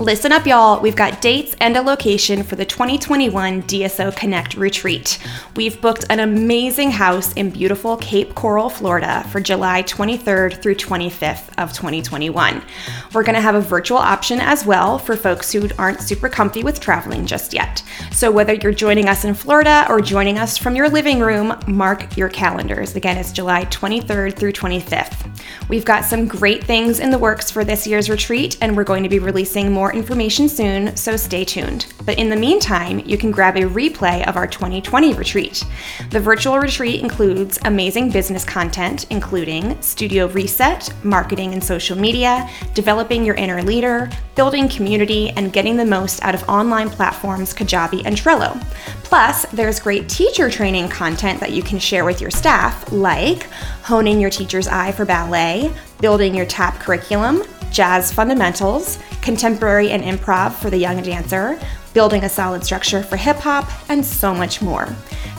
Listen up, y'all. We've got dates and a location for the 2021 DSO Connect retreat. We've booked an amazing house in beautiful Cape Coral, Florida for July 23rd through 25th of 2021. We're going to have a virtual option as well for folks who aren't super comfy with traveling just yet. So whether you're joining us in Florida or joining us from your living room, mark your calendars. Again, it's July 23rd through 25th. We've got some great things in the works for this year's retreat, and we're going to be releasing more information soon, so stay tuned. But in the meantime, you can grab a replay of our 2020 retreat. The virtual retreat includes amazing business content, including studio reset, marketing and social media, developing your inner leader, building community, and getting the most out of online platforms Kajabi and Trello. Plus, there's great teacher training content that you can share with your staff, like honing your teacher's eye for ballet, building your tap curriculum, jazz fundamentals, contemporary and improv for the young dancer, building a solid structure for hip hop, and so much more.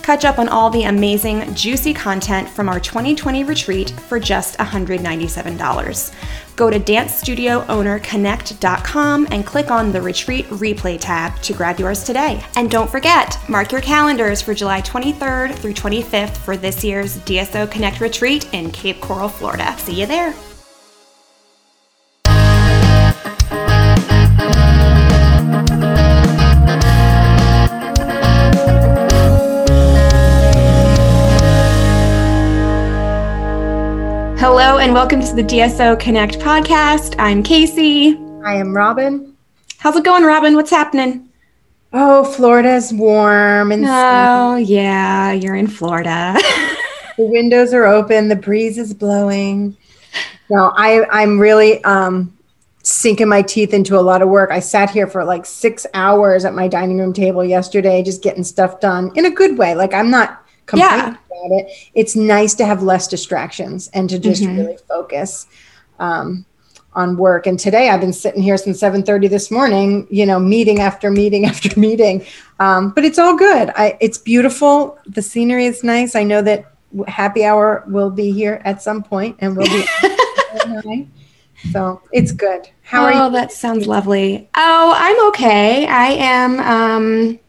Catch up on all the amazing, juicy content from our 2020 retreat for just $197. Go to dancestudioownerconnect.com and click on the retreat replay tab to grab yours today. And don't forget, mark your calendars for July 23rd through 25th for this year's DSO Connect retreat in Cape Coral, Florida. See you there. Hello, and welcome to the DSO Connect podcast. I'm Casey. I am Robin. How's it going, Robin? What's happening? Oh, Florida's warm and Oh, yeah, you're in Florida. the windows are open, the breeze is blowing. No, I I'm really um sinking my teeth into a lot of work. I sat here for like 6 hours at my dining room table yesterday just getting stuff done in a good way. Like I'm not complaining Yeah. about it. It's nice to have less distractions and to just Mhm. really focus um, on work. And today I've been sitting here since 7:30 this morning, you know, meeting after meeting after meeting. Um, but it's all good. I, it's beautiful. The scenery is nice. I know that happy hour will be here at some point and we'll be so it's good. How are oh, you? that sounds lovely. Oh, I'm okay. I am. Um,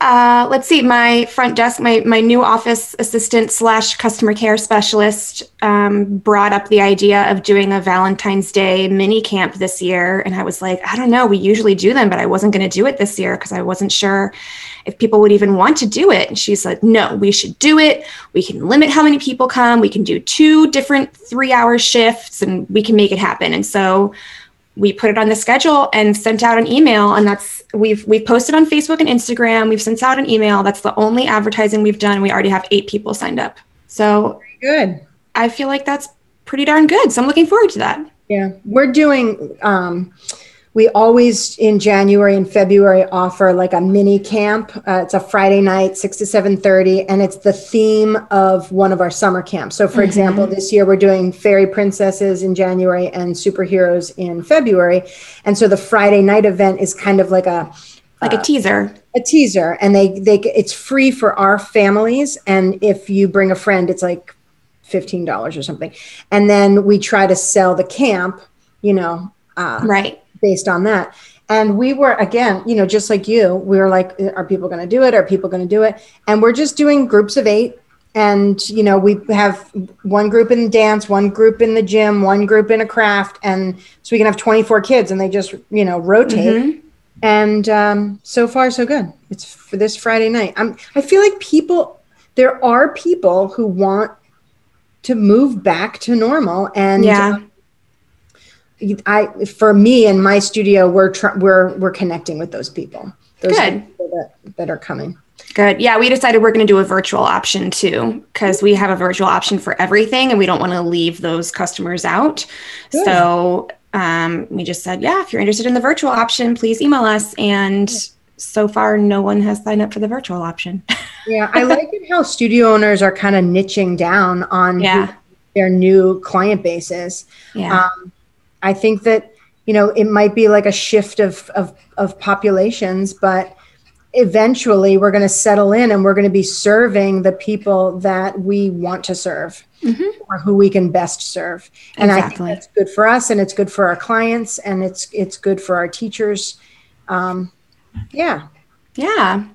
uh, let's see. My front desk, my my new office assistant slash customer care specialist, um, brought up the idea of doing a Valentine's Day mini camp this year, and I was like, I don't know. We usually do them, but I wasn't going to do it this year because I wasn't sure if people would even want to do it. And she said, No, we should do it. We can limit how many people come. We can do two different three hour shifts, and we can make it happen. And so we put it on the schedule and sent out an email and that's we've we've posted on facebook and instagram. We've sent out an email. That's the only advertising we've done. We already have eight people signed up. So Good. i feel like that's pretty darn good. So i'm looking forward to that. Yeah, we're doing. Um, we always in January and February offer like a mini camp. Uh, it's a Friday night, six to seven thirty, and it's the theme of one of our summer camps. So, for Mhm. example, this year we're doing fairy princesses in January and superheroes in February, and so the Friday night event is kind of like a like a teaser a teaser and they they it's free for our families and if you bring a friend it's like $15 or something and then we try to sell the camp you know uh, right based on that. And we were again you know just like you we were like are people going to do it? Are people going to do it? And we're just doing groups of eight. And you know we have one group in dance one group in the gym one group in a craft. And so we can have 24 kids and they just you know rotate. Mhm. and um, so far so good. It's for this friday night. I'm i feel like people there are people who want to move back to normal and Yeah. um, i for me and my studio we're tr- we're we're connecting with those people. Those Good. people that, that are coming. Good. Yeah we decided we're going to do a virtual option too because we have a virtual option for everything and we don't want to leave those customers out. Good. so um, we just said yeah if you're interested in the virtual option please email us. And so far no one has signed up for the virtual option. Yeah i like it how studio owners are kind of niching down on Yeah. their new client bases yeah. Um, I think that you know it might be like a shift of of, of populations, but eventually we're going to settle in and we're going to be serving the people that we want to serve. mm-hmm. or who we can best serve. And exactly. I think that's good for us and it's good for our clients and it's it's good for our teachers. Um, yeah. Yeah.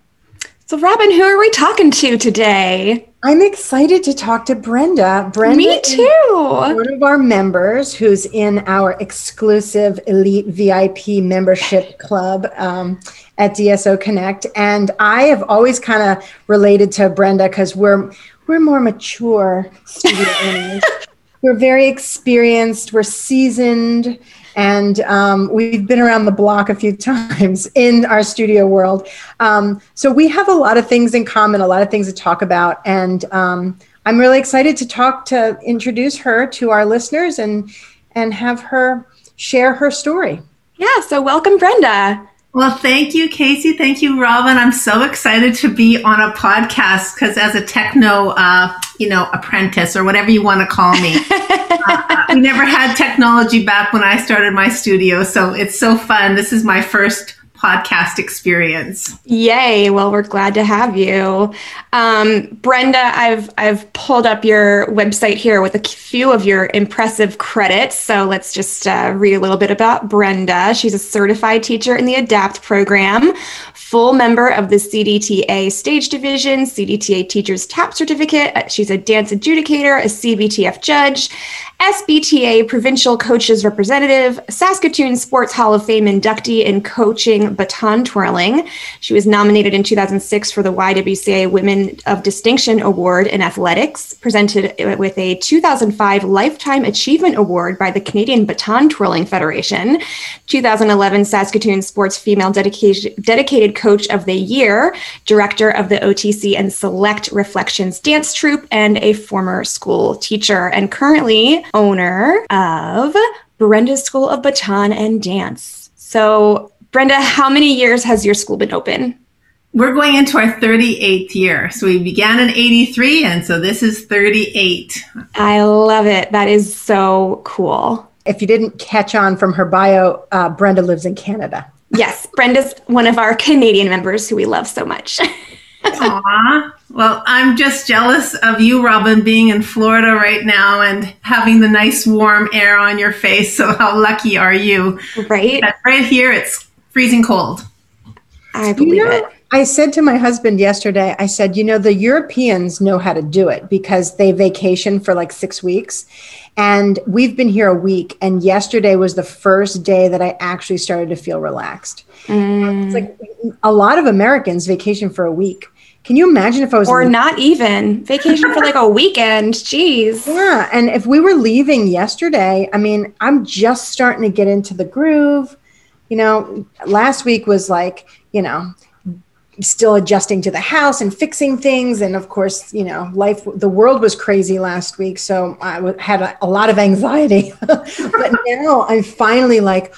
So Robin, who are we talking to today? I'm excited to talk to Brenda. Brenda Me too. one of our members who's in our exclusive elite VIP membership club um, at DSO Connect. And I have always kind of related to Brenda because we're we're more mature studio owners. we're very experienced, we're seasoned, and um, we've been around the block a few times in our studio world. Um, so we have a lot of things in common, a lot of things to talk about, and um, I'm really excited to talk to introduce her to our listeners and and have her share her story. Yeah. So welcome, Brenda. Well, thank you, Casey. Thank you, Robin. I'm so excited to be on a podcast because, as a techno, uh, you know, apprentice or whatever you want to call me, uh, we never had technology back when I started my studio, so it's so fun. This is my first podcast experience. Yay! Well, we're glad to have you, um, Brenda. I've I've pulled up your website here with a few of your impressive credits. So let's just uh, read a little bit about Brenda. She's a certified teacher in the ADAPT program, full member of the CDTA Stage Division, CDTA Teachers TAP Certificate. She's a dance adjudicator, a CBTF judge, SBTA Provincial Coaches Representative, Saskatoon Sports Hall of Fame inductee in coaching baton twirling. She was nominated in 2006 for the YWCA Women of Distinction Award in Athletics, presented with a 2005 Lifetime Achievement Award by the Canadian Baton Twirling Federation, 2011 Saskatoon Sports Female Dedication, Dedicated Coach of the Year, Director of the OTC and Select Reflections Dance Troupe, and a former school teacher, and currently owner of Brenda's School of Baton and Dance. So, Brenda, how many years has your school been open? We're going into our 38th year. So we began in 83, and so this is 38. I love it. That is so cool. If you didn't catch on from her bio, uh, Brenda lives in Canada. Yes, Brenda's one of our Canadian members who we love so much. Aw. Well, I'm just jealous of you, Robin, being in Florida right now and having the nice warm air on your face. So, how lucky are you? Right. But right here, it's freezing cold. I believe you know, it. I said to my husband yesterday, I said, you know, the Europeans know how to do it because they vacation for like six weeks. And we've been here a week. And yesterday was the first day that I actually started to feel relaxed. Mm. It's like a lot of Americans vacation for a week. Can you imagine if I was or leaving? not even vacation for like a weekend? Jeez. Yeah, and if we were leaving yesterday, I mean, I'm just starting to get into the groove. You know, last week was like, you know, still adjusting to the house and fixing things, and of course, you know, life. The world was crazy last week, so I had a, a lot of anxiety. but now I'm finally like,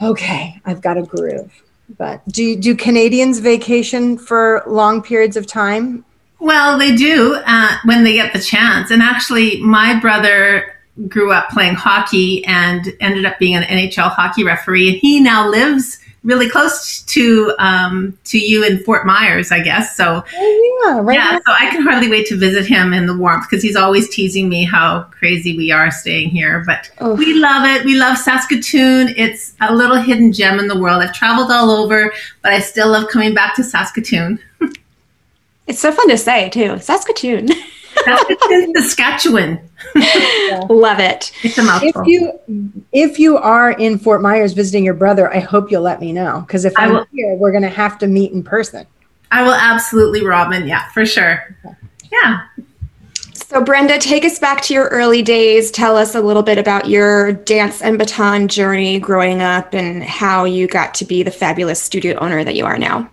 okay, I've got a groove. But do do Canadians vacation for long periods of time? Well, they do uh, when they get the chance. And actually, my brother grew up playing hockey and ended up being an NHL hockey referee, and he now lives really close to um, to you in Fort Myers, I guess. So oh, yeah, right yeah. So I can hardly wait to visit him in the warmth because he's always teasing me how crazy we are staying here. But oh. we love it. We love Saskatoon. It's a little hidden gem in the world. I've traveled all over, but I still love coming back to Saskatoon. it's so fun to say too, Saskatoon. Saskatoon, Saskatchewan. Love it. It's a mouthful. If you if you are in Fort Myers visiting your brother, I hope you'll let me know because if I'm will, here, we're going to have to meet in person. I will absolutely, Robin. Yeah, for sure. Okay. Yeah. So, Brenda, take us back to your early days. Tell us a little bit about your dance and baton journey growing up and how you got to be the fabulous studio owner that you are now.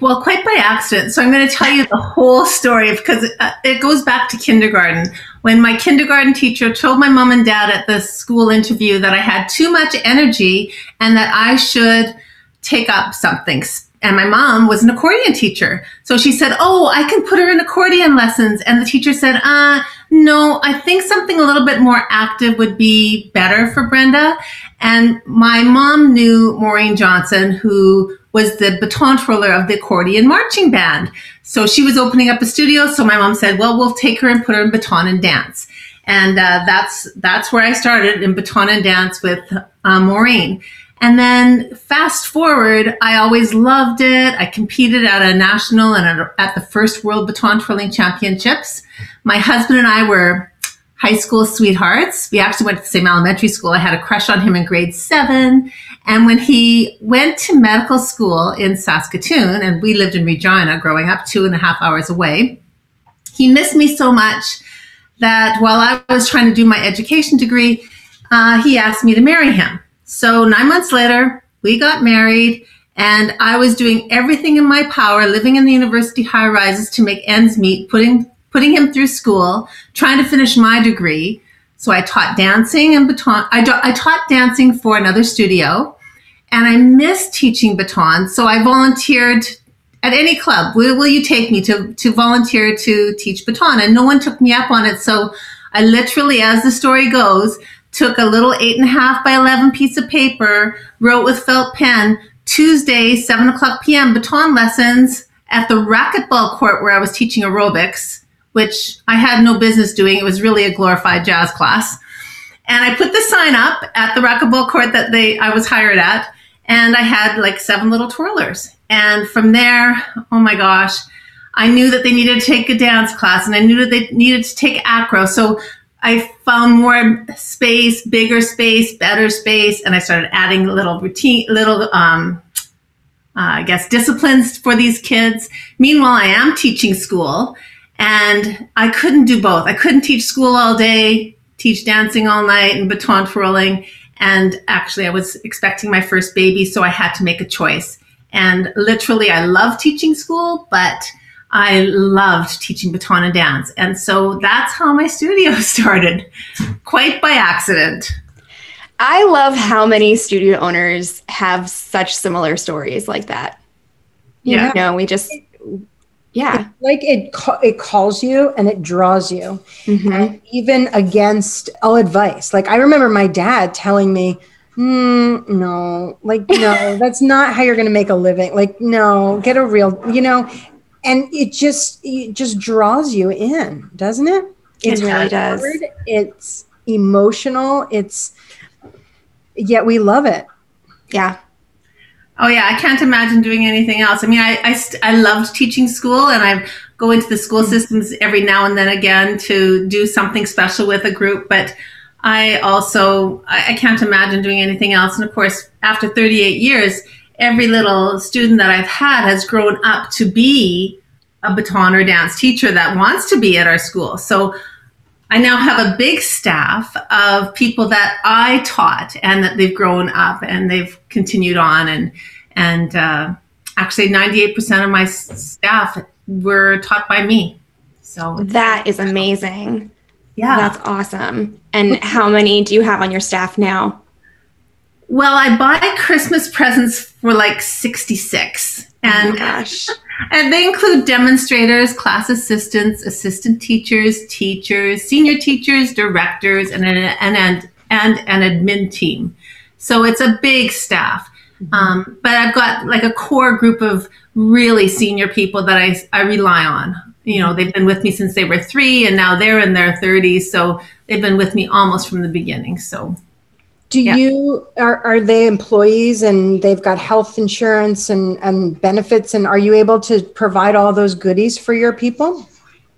Well, quite by accident. So I'm going to tell you the whole story because it, uh, it, goes back to kindergarten. When my kindergarten teacher told my mom and dad at the school interview that I had too much energy and that I should take up something and my mom was an accordion teacher. So she said, Oh, I can put her in accordion lessons. And the teacher said, Uh, no, I think something a little bit more active would be better for Brenda. And my mom knew Maureen Johnson, who was the baton twirler of the accordion marching band. So she was opening up a studio. So my mom said, well, we'll take her and put her in baton and dance. And uh, that's, that's where I started in baton and dance with uh, Maureen. And then fast forward, I always loved it. I competed at a national and at the first World Baton Twirling Championships. My husband and I were high school sweethearts. We actually went to the same elementary school. I had a crush on him in grade seven. And when he went to medical school in Saskatoon, and we lived in Regina growing up, two and a half hours away, he missed me so much that while I was trying to do my education degree, uh, he asked me to marry him. So nine months later, we got married, and I was doing everything in my power, living in the university high rises to make ends meet, putting putting him through school, trying to finish my degree. So I taught dancing and baton. I, I taught dancing for another studio, and I missed teaching baton. So I volunteered at any club. Will, will you take me to to volunteer to teach baton? And no one took me up on it. So I literally, as the story goes, took a little eight and a half by 11 piece of paper, wrote with felt pen, Tuesday, 7 o'clock p.m., baton lessons at the racquetball court where I was teaching aerobics, which I had no business doing. It was really a glorified jazz class. And I put the sign up at the racquetball court that they I was hired at, and I had like seven little twirlers. And from there, oh my gosh, I knew that they needed to take a dance class and I knew that they needed to take acro. So I found more space, bigger space, better space, and I started adding little routine, little, um, uh, I guess, disciplines for these kids. Meanwhile, I am teaching school, and I couldn't do both. I couldn't teach school all day, teach dancing all night, and baton twirling. And actually, I was expecting my first baby, so I had to make a choice. And literally, I love teaching school, but I loved teaching baton and dance. And so that's how my studio started, quite by accident. I love how many studio owners have such similar stories like that. Yeah. You know, we just, yeah. It's like it, it calls you and it draws you. Mm-hmm. even against all advice. Like I remember my dad telling me, mm, no, like, no, that's not how you're going to make a living. Like, no, get a real, you know, and it just it just draws you in doesn't it? It really does. it's emotional it's yet we love it. Yeah. Oh yeah i can't imagine doing anything else. I mean i i, st- I loved teaching school and i go into the school mm-hmm. systems every now and then again to do something special with a group but i also I, I can't imagine doing anything else. And of course after 38 years every little student that I've had has grown up to be a baton or dance teacher that wants to be at our school. So I now have a big staff of people that I taught and that they've grown up and they've continued on and and uh, actually 98% of my staff were taught by me. So that is amazing. Yeah. That's awesome. And how many do you have on your staff now? Well, I buy Christmas presents for like 66. And, oh gosh. and they include demonstrators, class assistants, assistant teachers, teachers, senior teachers, directors, and an, and, and, and an admin team. So it's a big staff. Mm-hmm. Um, but I've got like a core group of really senior people that I, I rely on. You know, they've been with me since they were three and now they're in their 30s. So they've been with me almost from the beginning. So do yeah. you are, are they employees and they've got health insurance and, and benefits and are you able to provide all those goodies for your people?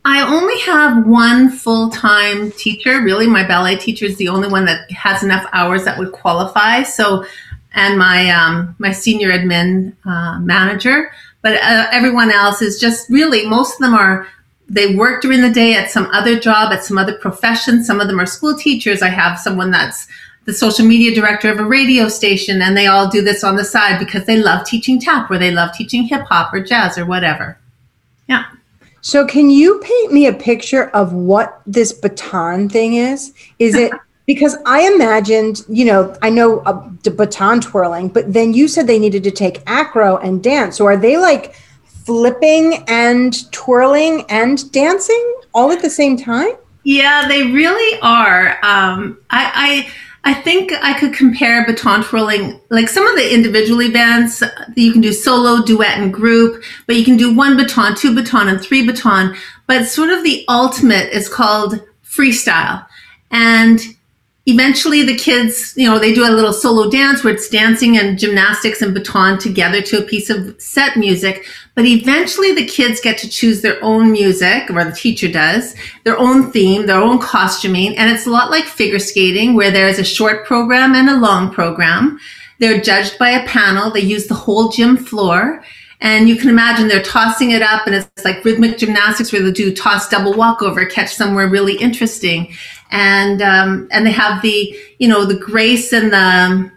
I only have one full-time teacher. Really, my ballet teacher is the only one that has enough hours that would qualify. So, and my um, my senior admin uh, manager. But uh, everyone else is just really most of them are they work during the day at some other job at some other profession. Some of them are school teachers. I have someone that's the social media director of a radio station, and they all do this on the side because they love teaching tap or they love teaching hip hop or jazz or whatever. Yeah. So, can you paint me a picture of what this baton thing is? Is it because I imagined, you know, I know uh, the baton twirling, but then you said they needed to take acro and dance. So are they like flipping and twirling and dancing all at the same time? Yeah, they really are. Um, I, I I think I could compare baton twirling, like some of the individual events. You can do solo, duet, and group, but you can do one baton, two baton, and three baton. But sort of the ultimate is called freestyle, and eventually the kids, you know, they do a little solo dance where it's dancing and gymnastics and baton together to a piece of set music. But eventually the kids get to choose their own music, or the teacher does, their own theme, their own costuming. And it's a lot like figure skating where there's a short program and a long program. They're judged by a panel. They use the whole gym floor. And you can imagine they're tossing it up and it's like rhythmic gymnastics where they do toss double walkover, catch somewhere really interesting and um, and they have the you know the grace and the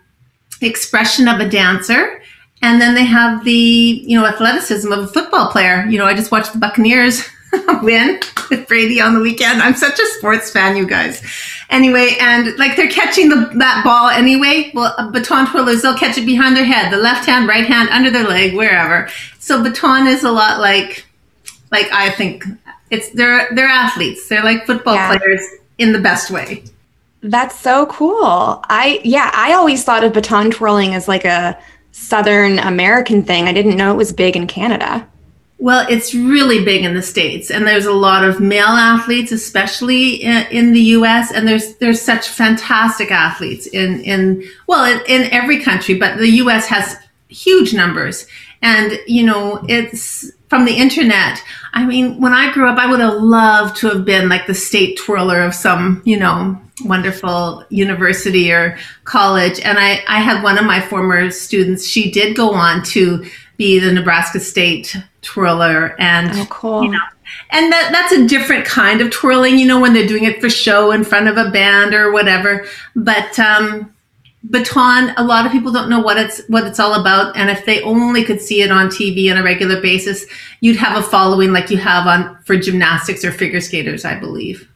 expression of a dancer. And then they have the you know athleticism of a football player. You know i just watched the buccaneers win with brady on the weekend. I'm such a sports fan you guys. Anyway and like they're catching the, that ball anyway. Well baton twirlers they'll catch it behind their head the left hand right hand under their leg wherever. So baton is a lot like like i think it's they're they're athletes. They're like football yeah. players in the best way. That's so cool. I yeah, I always thought of baton twirling as like a Southern American thing. I didn't know it was big in Canada. Well, it's really big in the states, and there's a lot of male athletes, especially in, in the U.S. And there's there's such fantastic athletes in in well in, in every country, but the U.S. has huge numbers. And you know, it's from the internet. I mean, when I grew up, I would have loved to have been like the state twirler of some, you know, wonderful university or college. And I, I had one of my former students, she did go on to be the Nebraska State twirler. And, oh, cool. you know, and that, that's a different kind of twirling, you know, when they're doing it for show in front of a band or whatever. But, um, baton a lot of people don't know what it's what it's all about. And if they only could see it on tv on a regular basis you'd have a following like you have on for gymnastics or figure skaters i believe.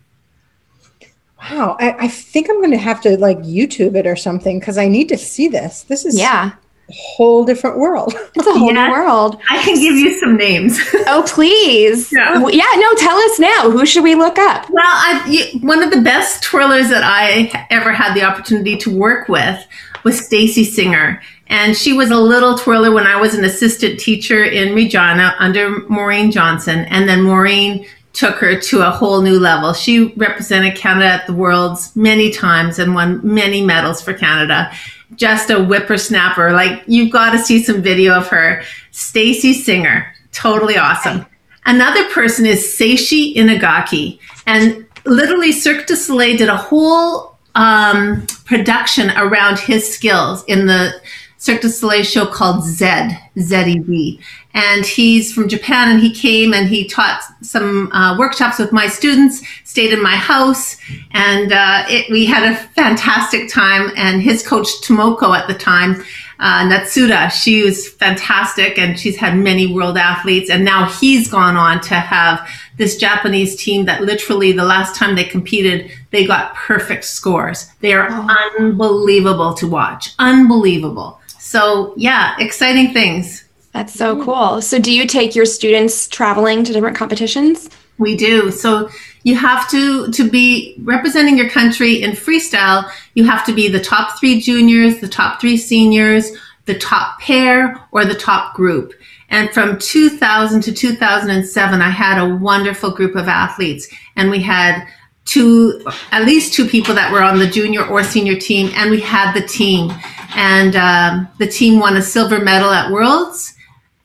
Wow. I, I think i'm going to have to like youtube it or something because i need to see this. This is yeah whole different world. It's a whole yeah. new world. I can give you some names. oh, please. Yeah. yeah. no, tell us now. Who should we look up? Well, I, one of the best twirlers that I ever had the opportunity to work with was Stacy Singer. And she was a little twirler when I was an assistant teacher in Regina under Maureen Johnson. And then Maureen took her to a whole new level. She represented Canada at the Worlds many times and won many medals for Canada just a whippersnapper. Like you've got to see some video of her. Stacy Singer, totally awesome. Another person is Seishi Inagaki, and literally Cirque du Soleil did a whole um, production around his skills in the Cirque du Soleil show called Zed, Z-E-D. And he's from Japan and he came and he taught some uh, workshops with my students, stayed in my house, and uh, it, we had a fantastic time. And his coach, Tomoko, at the time, uh, Natsuda, she was fantastic and she's had many world athletes. And now he's gone on to have this Japanese team that literally the last time they competed, they got perfect scores. They are unbelievable to watch. Unbelievable. So, yeah, exciting things. That's so cool. So, do you take your students traveling to different competitions? We do. So, you have to to be representing your country in freestyle. You have to be the top 3 juniors, the top 3 seniors, the top pair or the top group. And from 2000 to 2007, I had a wonderful group of athletes and we had two, at least two people that were on the junior or senior team and we had the team and um, the team won a silver medal at Worlds,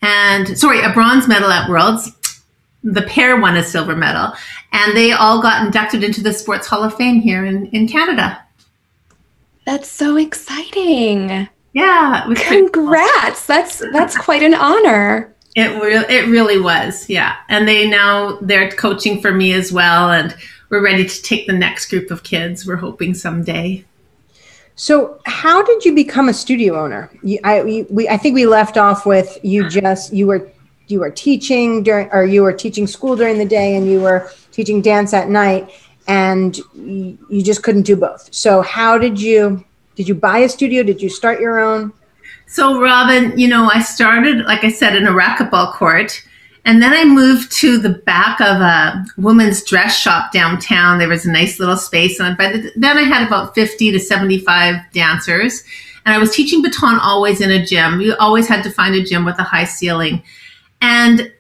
and sorry, a bronze medal at Worlds. The pair won a silver medal, and they all got inducted into the Sports Hall of Fame here in, in Canada. That's so exciting! Yeah, congrats! That's that's quite an honor. It re- it really was, yeah. And they now they're coaching for me as well, and we're ready to take the next group of kids. We're hoping someday. So, how did you become a studio owner? You, I we, I think we left off with you just you were you were teaching during or you were teaching school during the day and you were teaching dance at night. and you just couldn't do both. So how did you did you buy a studio? Did you start your own? So Robin, you know, I started like I said in a racquetball court. And then I moved to the back of a woman's dress shop downtown. There was a nice little space. And by the, then I had about 50 to 75 dancers. And I was teaching baton always in a gym. You always had to find a gym with a high ceiling. And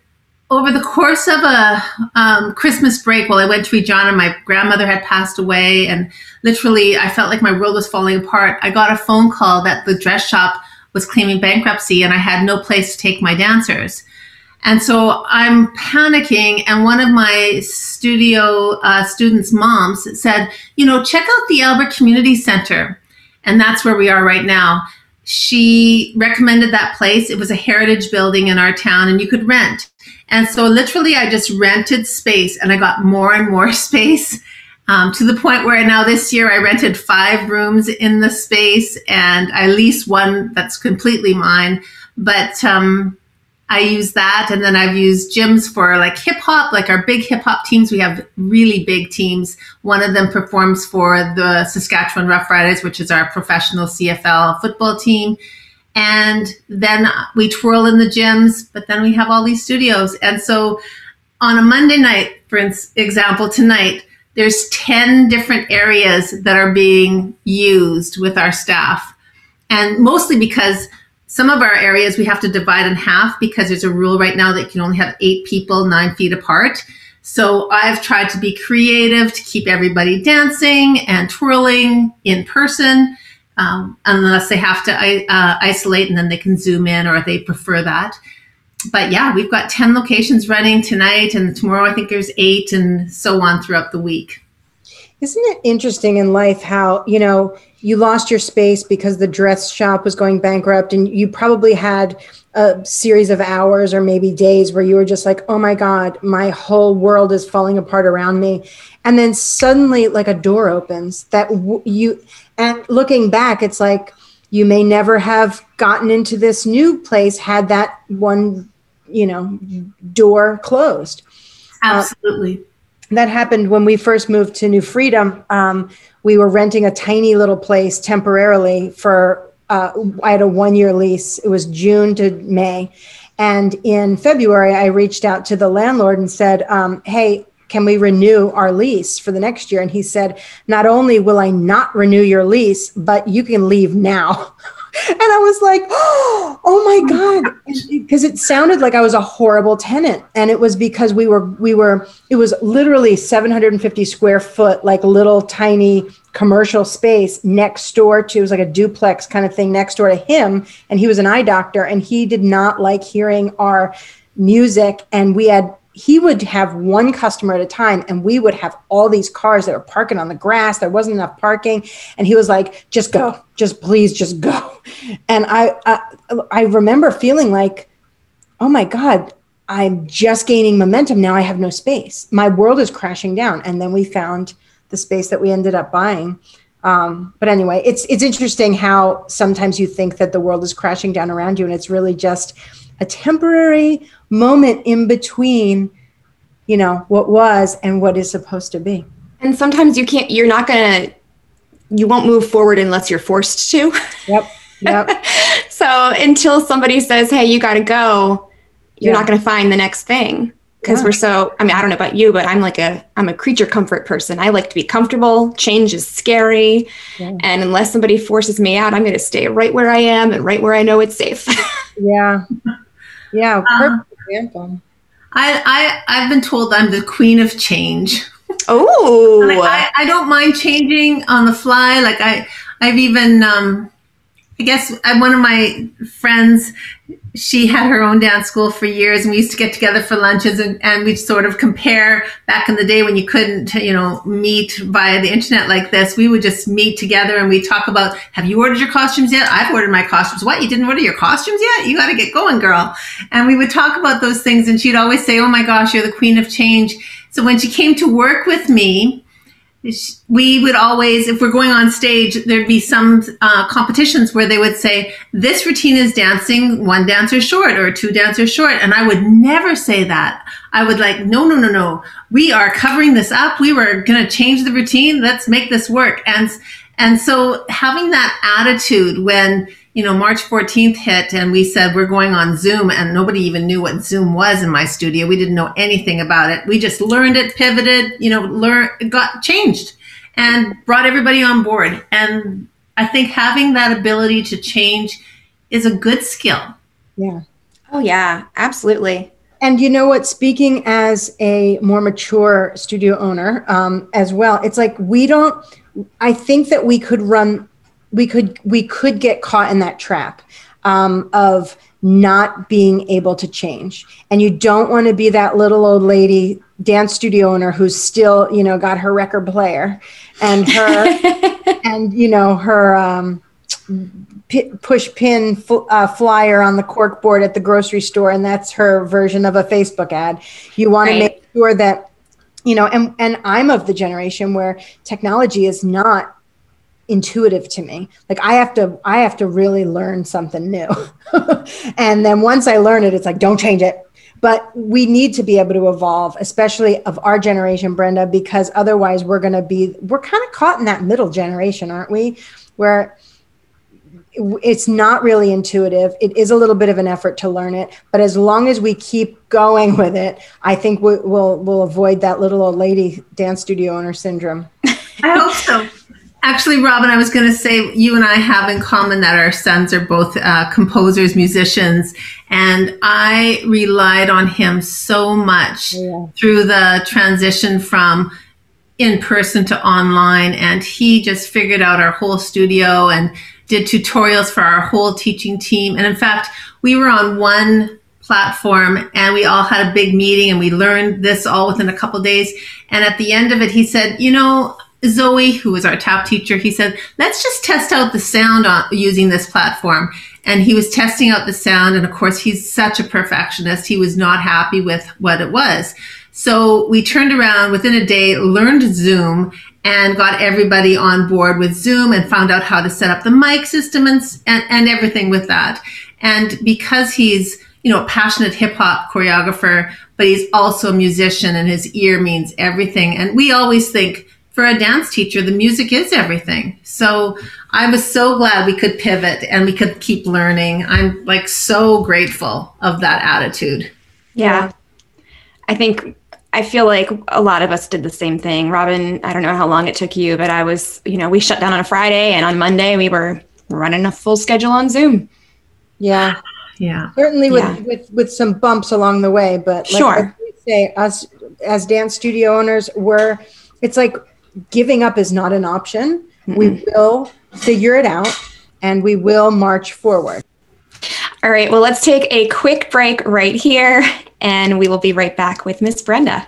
over the course of a um, Christmas break, while I went to Regina, my grandmother had passed away, and literally I felt like my world was falling apart. I got a phone call that the dress shop was claiming bankruptcy, and I had no place to take my dancers. And so I'm panicking, and one of my studio uh, students' moms said, "You know, check out the Albert Community Center," and that's where we are right now. She recommended that place. It was a heritage building in our town, and you could rent. And so literally I just rented space and I got more and more space um, to the point where now this year I rented five rooms in the space and I lease one that's completely mine. But um, I use that. And then I've used gyms for like hip hop, like our big hip hop teams. We have really big teams. One of them performs for the Saskatchewan Roughriders, which is our professional CFL football team and then we twirl in the gyms, but then we have all these studios. And so on a Monday night, for example, tonight, there's 10 different areas that are being used with our staff. And mostly because some of our areas we have to divide in half because there's a rule right now that you can only have eight people nine feet apart. So I've tried to be creative to keep everybody dancing and twirling in person um, unless they have to uh, isolate and then they can zoom in or they prefer that. But yeah, we've got 10 locations running tonight, and tomorrow I think there's eight, and so on throughout the week. Isn't it interesting in life how, you know, you lost your space because the dress shop was going bankrupt, and you probably had a series of hours or maybe days where you were just like, oh my God, my whole world is falling apart around me. And then suddenly, like a door opens that w- you, and looking back, it's like you may never have gotten into this new place had that one, you know, door closed. Absolutely. Uh, that happened when we first moved to New Freedom. Um, we were renting a tiny little place temporarily for, uh, I had a one year lease. It was June to May. And in February, I reached out to the landlord and said, um, Hey, can we renew our lease for the next year? And he said, not only will I not renew your lease, but you can leave now. and I was like, oh, oh my God. Because it sounded like I was a horrible tenant. And it was because we were, we were, it was literally 750 square foot, like little tiny commercial space next door to, it was like a duplex kind of thing next door to him. And he was an eye doctor and he did not like hearing our music. And we had he would have one customer at a time and we would have all these cars that were parking on the grass. There wasn't enough parking. And he was like just go. Just please just go. And i i, I remember feeling like oh my god i'm just gaining momentum. Now i have no space. My world is crashing down. And then we found the space that we ended up buying. Um, but anyway it's it's interesting how sometimes you think that the world is crashing down around you and it's really just a temporary moment in between, you know, what was and what is supposed to be. And sometimes you can't, you're not to, you won't move forward unless you're forced to. Yep. Yep. so until somebody says, hey, you got to go, you're yeah. not to find the next thing because yeah. we're so i mean i don't know about you but i'm like a i'm a creature comfort person i like to be comfortable change is scary yeah. and unless somebody forces me out i'm to stay right where i am and right where i know it's safe yeah yeah, um, perfect um, example. I, I I've been told I'm the queen of change. Oh, I, I, don't mind changing on the fly. Like I I've even um, I guess I, one of my friends she had her own dance school for years and we used to get together for lunches and, and we'd sort of compare back in the day when you couldn't you know meet via the internet like this. We would just meet together and we'd talk about have you ordered your costumes yet? I've ordered my costumes. What? You didn't order your costumes yet? You got to get going girl. And we would talk about those things and she'd always say oh my gosh you're the queen of change. So when she came to work with me we would always, if we're going on stage, there'd be some uh, competitions where they would say, this routine is dancing one dancer short or two dancers short. And I would never say that. I would like, no, no, no, no. We are covering this up. We were going to change the routine. Let's make this work. And, and so having that attitude when, you know, March 14th hit and we said we're going on Zoom and nobody even knew what Zoom was in my studio. We didn't know anything about it. We just learned it, pivoted, you know, learn got changed and brought everybody on board. And I think having that ability to change is a good skill. Yeah. Oh yeah, absolutely. And you know what? Speaking as a more mature studio owner um, as well, it's like we don't. I think that we could run we could we could get caught in that trap um, of not being able to change and you don't want to be that little old lady dance studio owner who's still you know got her record player and her and you know her um, p- push pin f- uh, flyer on the cork board at the grocery store and that's her version of a facebook ad you want right. to make sure that you know and and i'm of the generation where technology is not intuitive to me. Like i have to i have to really learn something new. And then once i learn it it's like don't change it. But we need to be able to evolve especially of our generation brenda because otherwise we're going to be we're kind of caught in that middle generation aren't we? Where it's not really intuitive. It is a little bit of an effort to learn it. But as long as we keep going with it i think we'll we'll, we'll avoid that little old lady dance studio owner syndrome. I hope so Actually, Robin, I was going to say you and I have in common that our sons are both uh, composers, musicians, and I relied on him so much yeah. through the transition from in person to online. And he just figured out our whole studio and did tutorials for our whole teaching team. And in fact, we were on one platform and we all had a big meeting and we learned this all within a couple days. And at the end of it, he said, you know, Zoe, who was our top teacher, he said, let's just test out the sound on, using this platform. And he was testing out the sound. And of course, he's such a perfectionist. He was not happy with what it was. So we turned around within a day, learned Zoom and got everybody on board with Zoom and found out how to set up the mic system and, and, and everything with that. And because he's, you know, a passionate hip hop choreographer, but he's also a musician and his ear means everything. And we always think, for a dance teacher, the music is everything. So I was so glad we could pivot and we could keep learning. I'm like so grateful of that attitude. Yeah. I think I feel like a lot of us did the same thing. Robin, I don't know how long it took you, but I was, you know, we shut down on a Friday and on Monday we were running a full schedule on Zoom. Yeah. Yeah. Certainly with, yeah. with, with some bumps along the way, but like sure. say us as dance studio owners, we're, it's like giving up is not an option. Mm-hmm. We will figure it out and we will march forward. All right, well, let's take a quick break right here and we will be right back with Miss Brenda.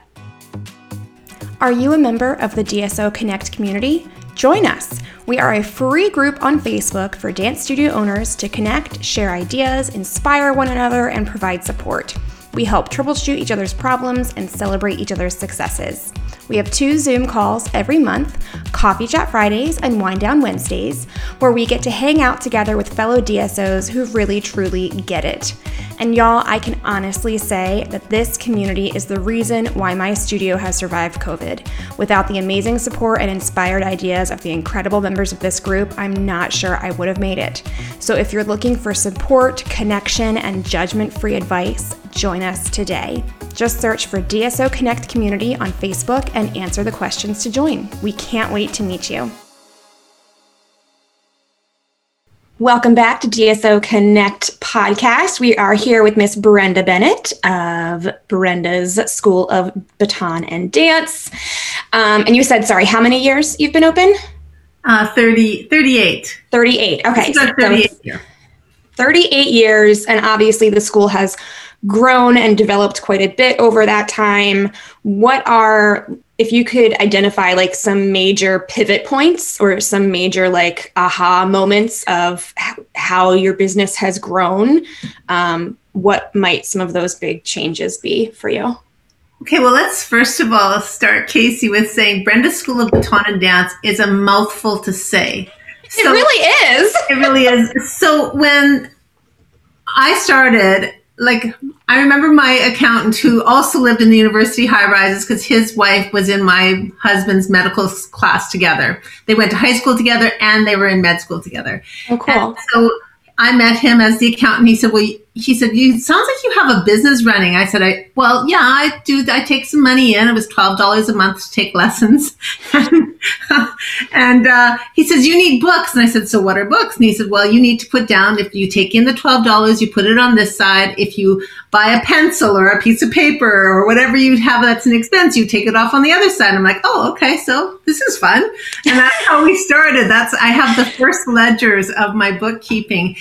Are you a member of the DSO Connect community? Join us. We are a free group on Facebook for dance studio owners to connect, share ideas, inspire one another, and provide support. We help troubleshoot each other's problems and celebrate each other's successes. We have two Zoom calls every month Coffee Chat Fridays and Wind Down Wednesdays, where we get to hang out together with fellow DSOs who really truly get it. And y'all, I can honestly say that this community is the reason why my studio has survived COVID. Without the amazing support and inspired ideas of the incredible members of this group, I'm not sure I would have made it. So if you're looking for support, connection, and judgment free advice, join us today. Just search for DSO Connect Community on Facebook and answer the questions to join. We can't wait to meet you. Welcome back to DSO Connect podcast. We are here with Miss Brenda Bennett of Brenda's School of Baton and Dance. Um, and you said, sorry, how many years you've been open? Uh, 30, 38. 38. Okay. So 38 years. 38 years. And obviously, the school has grown and developed quite a bit over that time. What are if you could identify like some major pivot points or some major like aha moments of how your business has grown, um, what might some of those big changes be for you? Okay, well, let's first of all start, Casey, with saying Brenda School of Baton and Dance is a mouthful to say. So, it really is. it really is. So when I started, like, I remember my accountant who also lived in the university high rises because his wife was in my husband's medical class together. They went to high school together and they were in med school together. Oh, cool. And so I met him as the accountant. He said, "Well, he said you sounds like you have a business running." I said, "I well, yeah, I do. I take some money in. It was twelve dollars a month to take lessons." and uh, he says, "You need books." And I said, "So what are books?" And he said, "Well, you need to put down if you take in the twelve dollars, you put it on this side. If you buy a pencil or a piece of paper or whatever you have that's an expense, you take it off on the other side." I'm like, "Oh, okay. So this is fun." And that's how we started. That's I have the first ledgers of my bookkeeping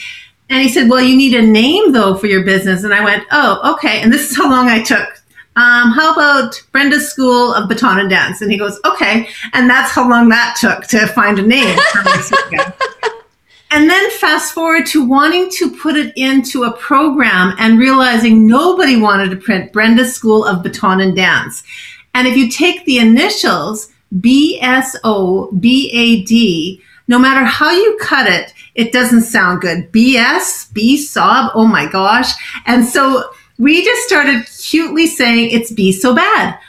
and he said, Well, you need a name though for your business. And I went, Oh, okay. And this is how long I took. Um, how about Brenda's School of Baton and Dance? And he goes, Okay. And that's how long that took to find a name And then fast forward to wanting to put it into a program and realizing nobody wanted to print Brenda's School of Baton and Dance. And if you take the initials, B S O B A D, no matter how you cut it, it doesn't sound good. BS, B sob, oh my gosh. And so we just started cutely saying it's be so bad.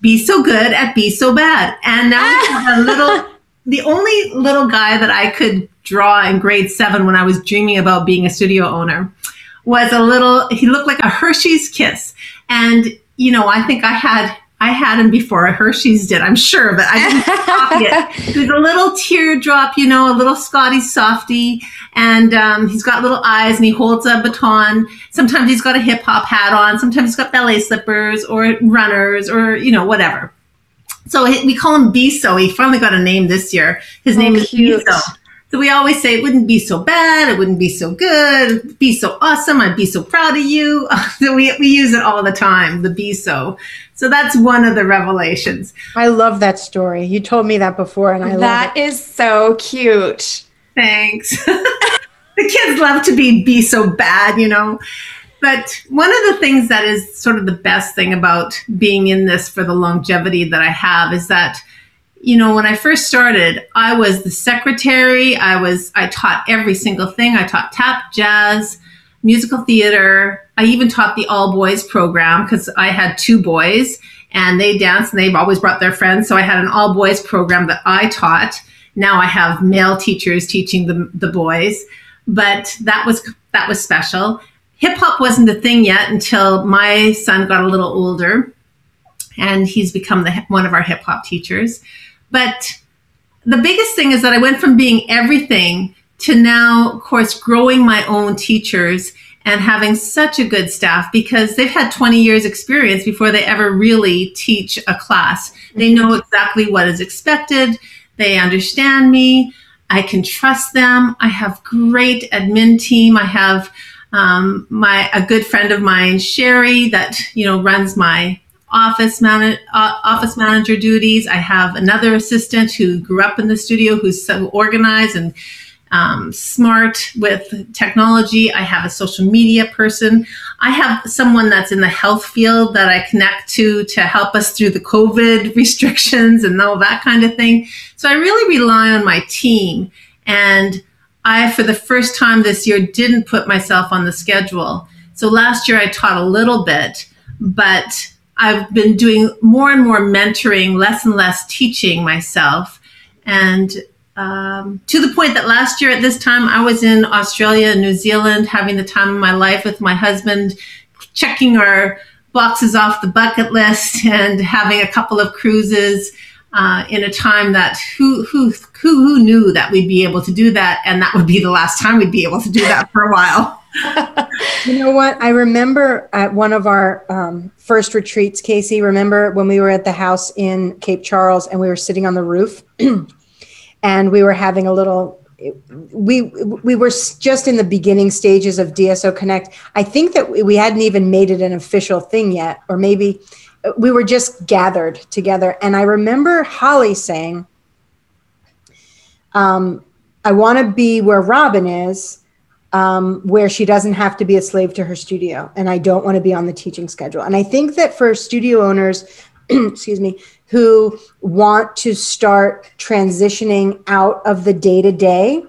Be so good at be so bad. And now we have a little, the only little guy that I could draw in grade seven when I was dreaming about being a studio owner was a little, he looked like a Hershey's kiss. And, you know, I think I had I had him before Hershey's did, I'm sure, but I didn't copy it. There's a little teardrop, you know, a little Scotty softy, and um, he's got little eyes and he holds a baton. Sometimes he's got a hip hop hat on, sometimes he's got ballet slippers or runners or, you know, whatever. So we call him Biso. He finally got a name this year. His name oh, is cute. Biso. So we always say it wouldn't be so bad, it wouldn't be so good, be so awesome, I'd be so proud of you. so we, we use it all the time, the be so. So that's one of the revelations. I love that story. You told me that before and I That love it. is so cute. Thanks. the kids love to be be so bad, you know. But one of the things that is sort of the best thing about being in this for the longevity that I have is that you know, when I first started, I was the secretary. I was, I taught every single thing. I taught tap, jazz, musical theater. I even taught the all boys program because I had two boys and they danced and they've always brought their friends. So I had an all boys program that I taught. Now I have male teachers teaching the, the boys, but that was, that was special. Hip hop wasn't a thing yet until my son got a little older and he's become the, one of our hip hop teachers. But the biggest thing is that I went from being everything to now, of course, growing my own teachers and having such a good staff because they've had 20 years experience before they ever really teach a class. They know exactly what is expected. They understand me. I can trust them. I have great admin team. I have um, my a good friend of mine, Sherry, that you know runs my office man- uh, office manager duties. I have another assistant who grew up in the studio who's so organized and um, smart with technology. I have a social media person. I have someone that's in the health field that I connect to to help us through the COVID restrictions and all that kind of thing. So I really rely on my team. And I, for the first time this year, didn't put myself on the schedule. So last year I taught a little bit, but I've been doing more and more mentoring, less and less teaching myself. And um, to the point that last year at this time, I was in Australia and New Zealand having the time of my life with my husband, checking our boxes off the bucket list and having a couple of cruises. Uh, in a time that who, who who who knew that we'd be able to do that, and that would be the last time we'd be able to do that for a while. you know what? I remember at one of our um, first retreats, Casey. Remember when we were at the house in Cape Charles and we were sitting on the roof, and we were having a little. We we were just in the beginning stages of DSO Connect. I think that we hadn't even made it an official thing yet, or maybe we were just gathered together. And I remember Holly saying, um, "I want to be where Robin is." um, where she doesn't have to be a slave to her studio. And I don't want to be on the teaching schedule. And I think that for studio owners, excuse me, who want to start transitioning out of the day to day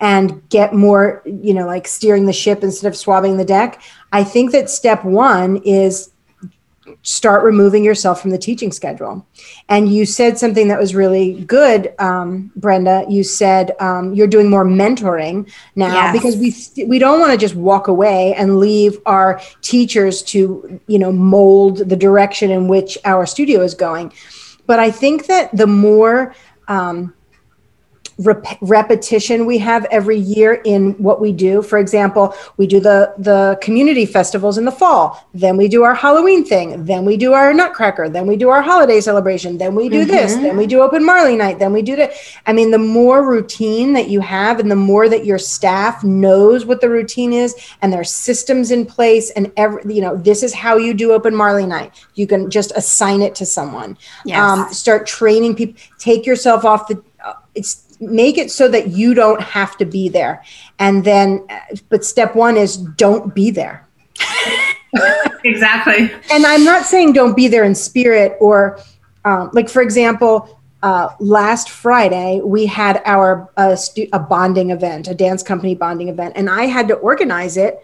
and get more, you know, like steering the ship instead of swabbing the deck, I think that step one is start removing yourself from the teaching schedule. And you said something that was really good, um, Brenda. You said um, you're doing more mentoring now yes. because we we don't want to just walk away and leave our teachers to you know mold the direction in which our studio is going. But I think that the more um, rep- repetition we have every year in what we do. For example, we do the the community festivals in the fall, then we do our Halloween thing, then we do our Nutcracker, then we do our holiday celebration, then we do mm-hmm. this, then we do Open Marley night, then we do that. I mean, the more routine that you have, and the more that your staff knows what the routine is, and there's systems in place, and every you know, this is how you do Open Marley night. You can just assign it to someone. Yes. Um, start training people. Take yourself off the. Uh, it's make it so that you don't have to be there and then but step one is don't be there exactly and i'm not saying don't be there in spirit or um, like for example uh, last Friday, we had our uh, stu- a bonding event, a dance company bonding event, and I had to organize it.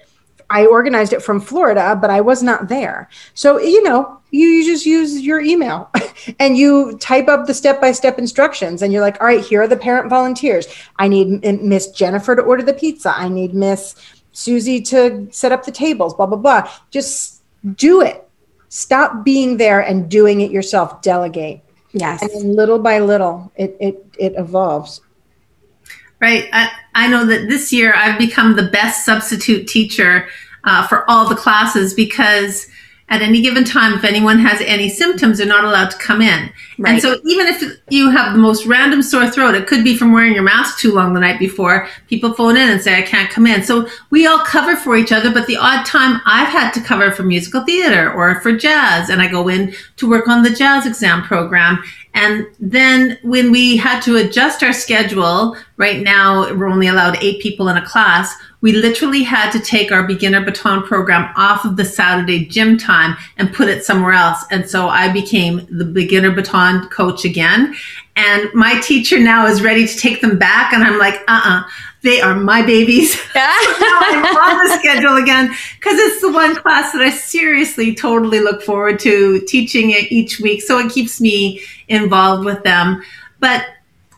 I organized it from Florida, but I was not there. So, you know, you, you just use your email and you type up the step-by-step instructions and you're like all right here are the parent volunteers. I need miss jennifer to order the pizza. I need miss susie to set up the tables blah blah blah. Just do it. Stop being there and doing it yourself. Delegate. Yes. And little by little it it it evolves right i, I know that this year i've become the best substitute teacher uh, for all the classes because at any given time, if anyone has any symptoms, they're not allowed to come in. Right. And so even if you have the most random sore throat, it could be from wearing your mask too long the night before, people phone in and say, I can't come in. So we all cover for each other, but the odd time I've had to cover for musical theater or for jazz, and I go in to work on the jazz exam program. And then when we had to adjust our schedule, right now we're only allowed eight people in a class we literally had to take our beginner baton program off of the Saturday gym time and put it somewhere else. And so I became the beginner baton coach again. And my teacher now is ready to take them back. And I'm like, uh uh-uh, uh they are my babies. so I'm on the schedule again because it's the one class that I seriously totally look forward to teaching it each week. So it keeps me involved with them. But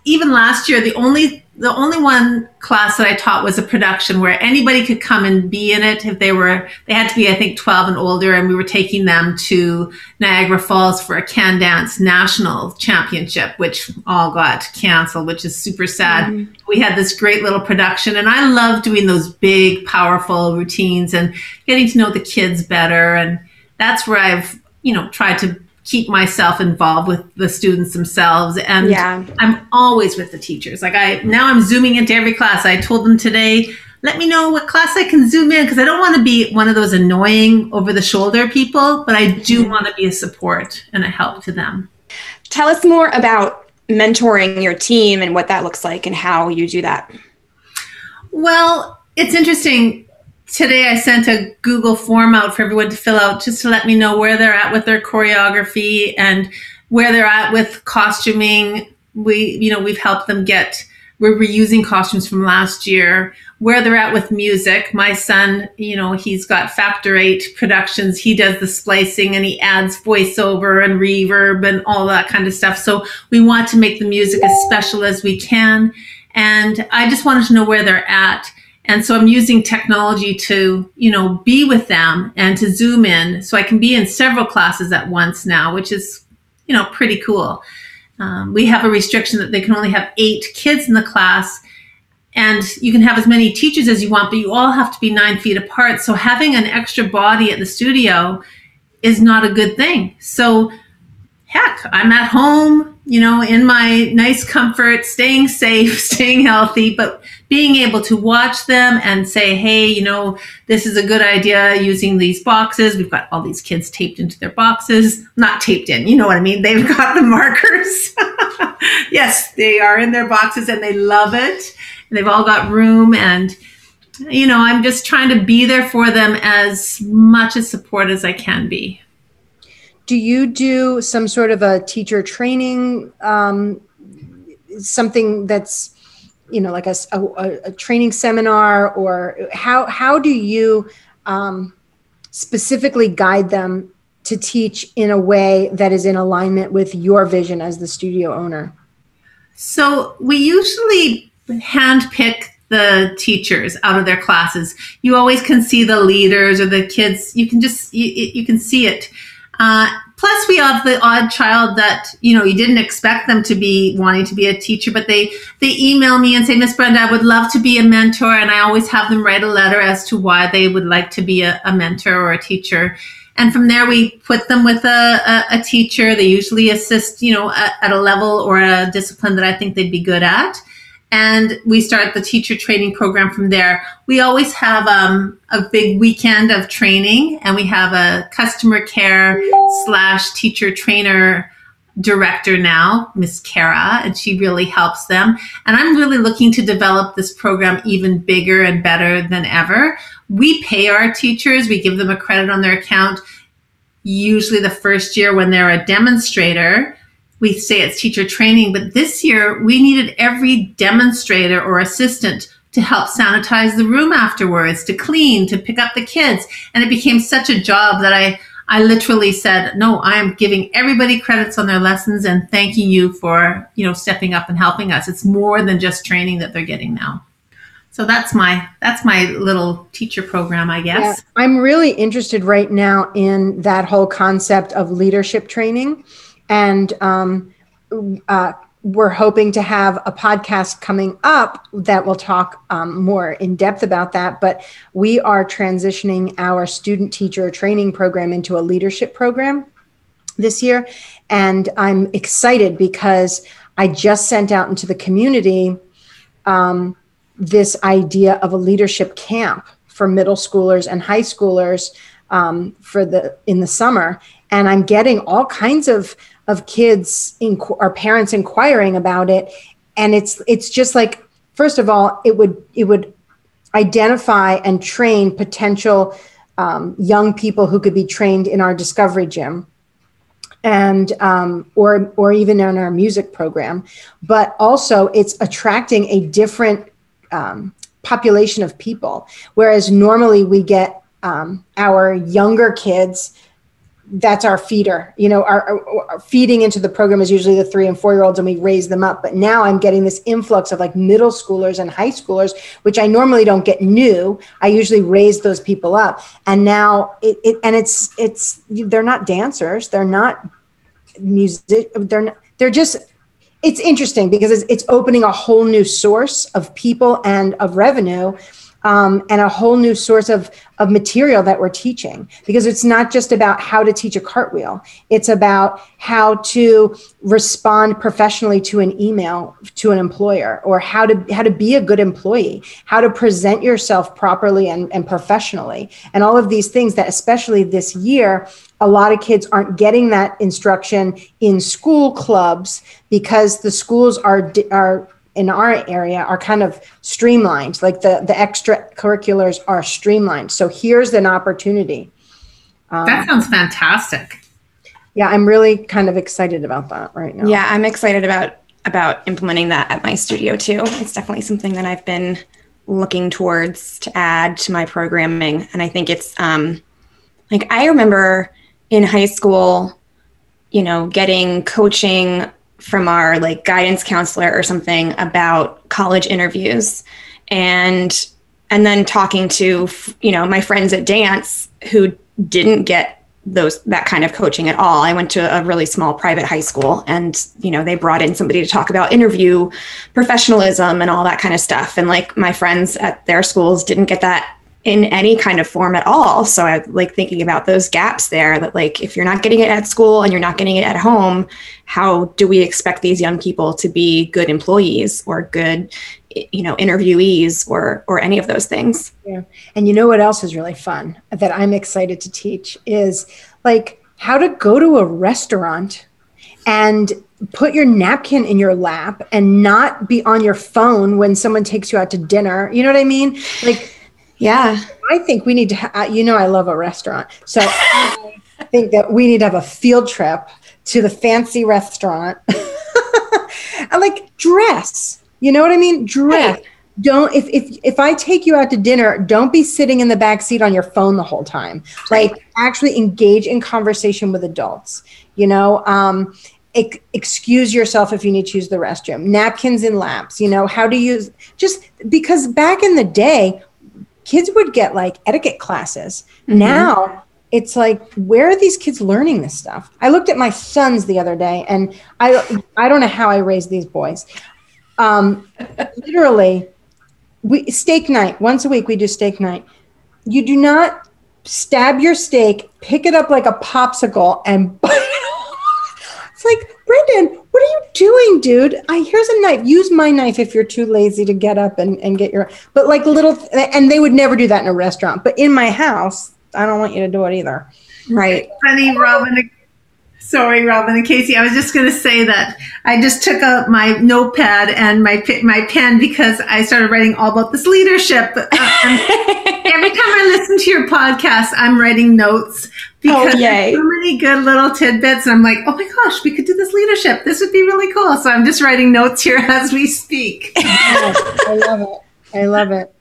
even last year, the only the only one class that I taught was a production where anybody could come and be in it if they were they had to be I think 12 and older and we were taking them to Niagara Falls for a can dance national championship which all got canceled which is super sad. Mm-hmm. We had this great little production and I love doing those big powerful routines and getting to know the kids better and that's where I've you know tried to keep myself involved with the students themselves. And yeah. i'm always with the teachers. Like i now i'm zooming into every class. I told them today let me know what class i can zoom in because i don't want to be one of those annoying over the shoulder people but i do want to be a support and a help to them. Tell us more about mentoring your team and what that looks like and how you do that. Well it's interesting today I sent a Google form out for everyone to fill out just to let me know where they're at with their choreography and where they're at with costuming. We, you know, we've helped them get, we're reusing costumes from last year, where they're at with music. My son, you know, he's got Factor 8 Productions. He does the splicing and he adds voiceover and reverb and all that kind of stuff. So we want to make the music as special as we can. And I just wanted to know where they're at and so I'm using technology to, you know, be with them and to zoom in. So I can be in several classes at once now, which is, you know, pretty cool. Um, we have a restriction that they can only have eight kids in the class. And you can have as many teachers as you want, but you all have to be nine feet apart. So having an extra body at the studio is not a good thing. So heck, I'm at home, you know, in my nice comfort, staying safe, staying healthy, but being able to watch them and say, hey, you know, this is a good idea using these boxes. We've got all these kids taped into their boxes, not taped in, you know what I mean? They've got the markers. yes, they are in their boxes and they love it. And they've all got room and you know, I'm just trying to be there for them as much as support as I can be. Do you do some sort of a teacher training, um, something that's, you know, like a, a, a, training seminar, or how how do you um, specifically guide them to teach in a way that is in alignment with your vision as the studio owner? So we usually handpick the teachers out of their classes. You always can see the leaders or the kids. You can just you, you can see it. Uh, plus, we have the odd child that you know you didn't expect them to be wanting to be a teacher, but they they email me and say, Miss Brenda, I would love to be a mentor, and I always have them write a letter as to why they would like to be a, a mentor or a teacher. And from there, we put them with a, a, a teacher. They usually assist, you know, at, at a level or a discipline that I think they'd be good at and we start the teacher training program from there. We always have um, a big weekend of training, and we have a customer care slash teacher trainer director now, Miss Kara, and she really helps them. And I'm really looking to develop this program even bigger and better than ever. We pay our teachers, we give them a credit on their account, usually the first year when they're a demonstrator we say it's teacher training, but this year we needed every demonstrator or assistant to help sanitize the room afterwards, to clean, to pick up the kids. And it became such a job that I, I literally said, no, I am giving everybody credits on their lessons and thanking you for, you know, stepping up and helping us. It's more than just training that they're getting now. So that's my that's my little teacher program, I guess. Yeah, I'm really interested right now in that whole concept of leadership training and um, uh, we're hoping to have a podcast coming up that will talk um, more in depth about that. But we are transitioning our student teacher training program into a leadership program this year. And I'm excited because I just sent out into the community um, this idea of a leadership camp for middle schoolers and high schoolers um, for the in the summer and i'm getting all kinds of of kids inqu- or parents inquiring about it. And it's it's just like first of all it would it would identify and train potential um, young people who could be trained in our discovery gym and um, or or even in our music program. But also it's attracting a different um, population of people. Whereas normally we get um, our younger kids that's our feeder you know our, our, feeding into the program is usually the three and four year olds and we raise them up. But now i'm getting this influx of like middle schoolers and high schoolers which i normally don't get new. I usually raise those people up. And now it, it and it's it's they're not dancers. They're not music they're not, they're just it's interesting because it's, it's opening a whole new source of people and of revenue um, and a whole new source of, of material that we're teaching. Because it's not just about how to teach a cartwheel. It's about how to respond professionally to an email to an employer or how to how to be a good employee how to present yourself properly and, and professionally. And all of these things that especially this year a lot of kids aren't getting that instruction in school clubs because the schools are are in our area are kind of streamlined like the the extracurriculars are streamlined. So here's an opportunity. Um, that sounds fantastic. Yeah i'm really kind of excited about that right now. Yeah i'm excited about about implementing that at my studio too. It's definitely something that i've been looking towards to add to my programming. And i think it's um like i remember in high school you know getting coaching from our like guidance counselor or something about college interviews and and then talking to you know my friends at dance who didn't get those that kind of coaching at all. I went to a really small private high school and you know they brought in somebody to talk about interview professionalism and all that kind of stuff and like my friends at their schools didn't get that in any kind of form at all. So I like thinking about those gaps there that like if you're not getting it at school and you're not getting it at home, how do we expect these young people to be good employees or good you know interviewees or or any of those things. Yeah. And you know what else is really fun that I'm excited to teach is like how to go to a restaurant and put your napkin in your lap and not be on your phone when someone takes you out to dinner. You know what I mean? Like Yeah. I think we need to, ha- you know, I love a restaurant. So I think that we need to have a field trip to the fancy restaurant. I like dress. You know what I mean? Dress. Right. Don't if if if I take you out to dinner, don't be sitting in the back seat on your phone the whole time. Like actually engage in conversation with adults. You know, um, ex- excuse yourself if you need to use the restroom. Napkins in laps. You know how to use just because back in the day, kids would get like etiquette classes. Now it's like where are these kids learning this stuff? I looked at my sons the other day, and I I don't know how I raised these boys. Um, literally, we steak night once a week. We do steak night. You do not stab your steak, pick it up like a popsicle, and bite it. It's like Brendan, what are you doing, dude? I here's a knife. Use my knife if you're too lazy to get up and, and get your. But like little, and they would never do that in a restaurant. But in my house, I don't want you to do it either. Right. funny, Robin. Sorry, Robin and Casey. I was just going to say that I just took out my notepad and my my pen because I started writing all about this leadership. Uh, and every time I listen to your podcast, I'm writing notes because Oh, there's so many good little tidbits. And I'm like, oh my gosh, we could do this leadership. This would be really cool. So I'm just writing notes here as we speak. I love it. I love it.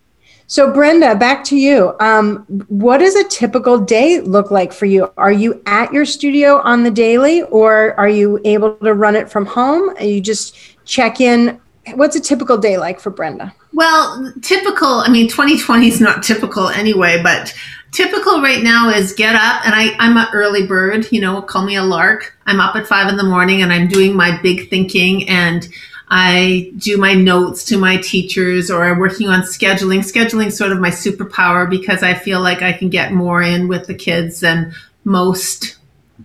So, Brenda, back to you. Um, what does a typical day look like for you? Are you at your studio on the daily, or are you able to run it from home? And you just check in. What's a typical day like for Brenda? Well, typical, I mean, 2020 is not typical anyway, but typical right now is get up and I, I'm an early bird, you know, call me a lark. I'm up at five in the morning and I'm doing my big thinking and I do my notes to my teachers or I'm working on scheduling. Scheduling sort of my superpower because I feel like I can get more in with the kids than most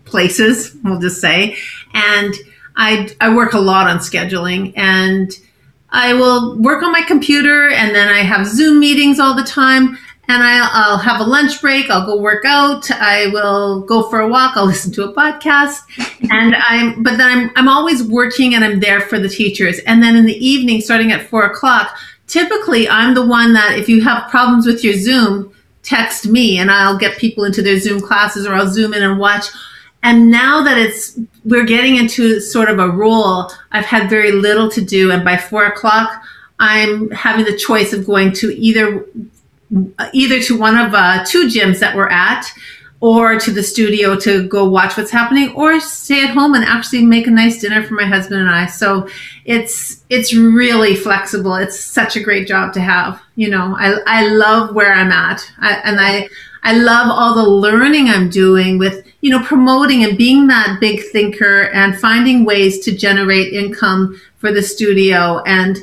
places, we'll just say. And I, I work a lot on scheduling and I will work on my computer and then I have Zoom meetings all the time. And I, I'll have a lunch break. I'll go work out. I will go for a walk. I'll listen to a podcast. And I'm, but then I'm, I'm always working and I'm there for the teachers. And then in the evening, starting at four o'clock, typically I'm the one that if you have problems with your Zoom, text me and I'll get people into their Zoom classes or I'll Zoom in and watch. And now that it's, we're getting into sort of a role, I've had very little to do. And by four o'clock, I'm having the choice of going to either, either to one of uh, two gyms that we're at or to the studio to go watch what's happening or stay at home and actually make a nice dinner for my husband and I. So it's, it's really flexible. It's such a great job to have. You know, I, I love where I'm at I, and I, I love all the learning I'm doing with, you know, promoting and being that big thinker and finding ways to generate income for the studio and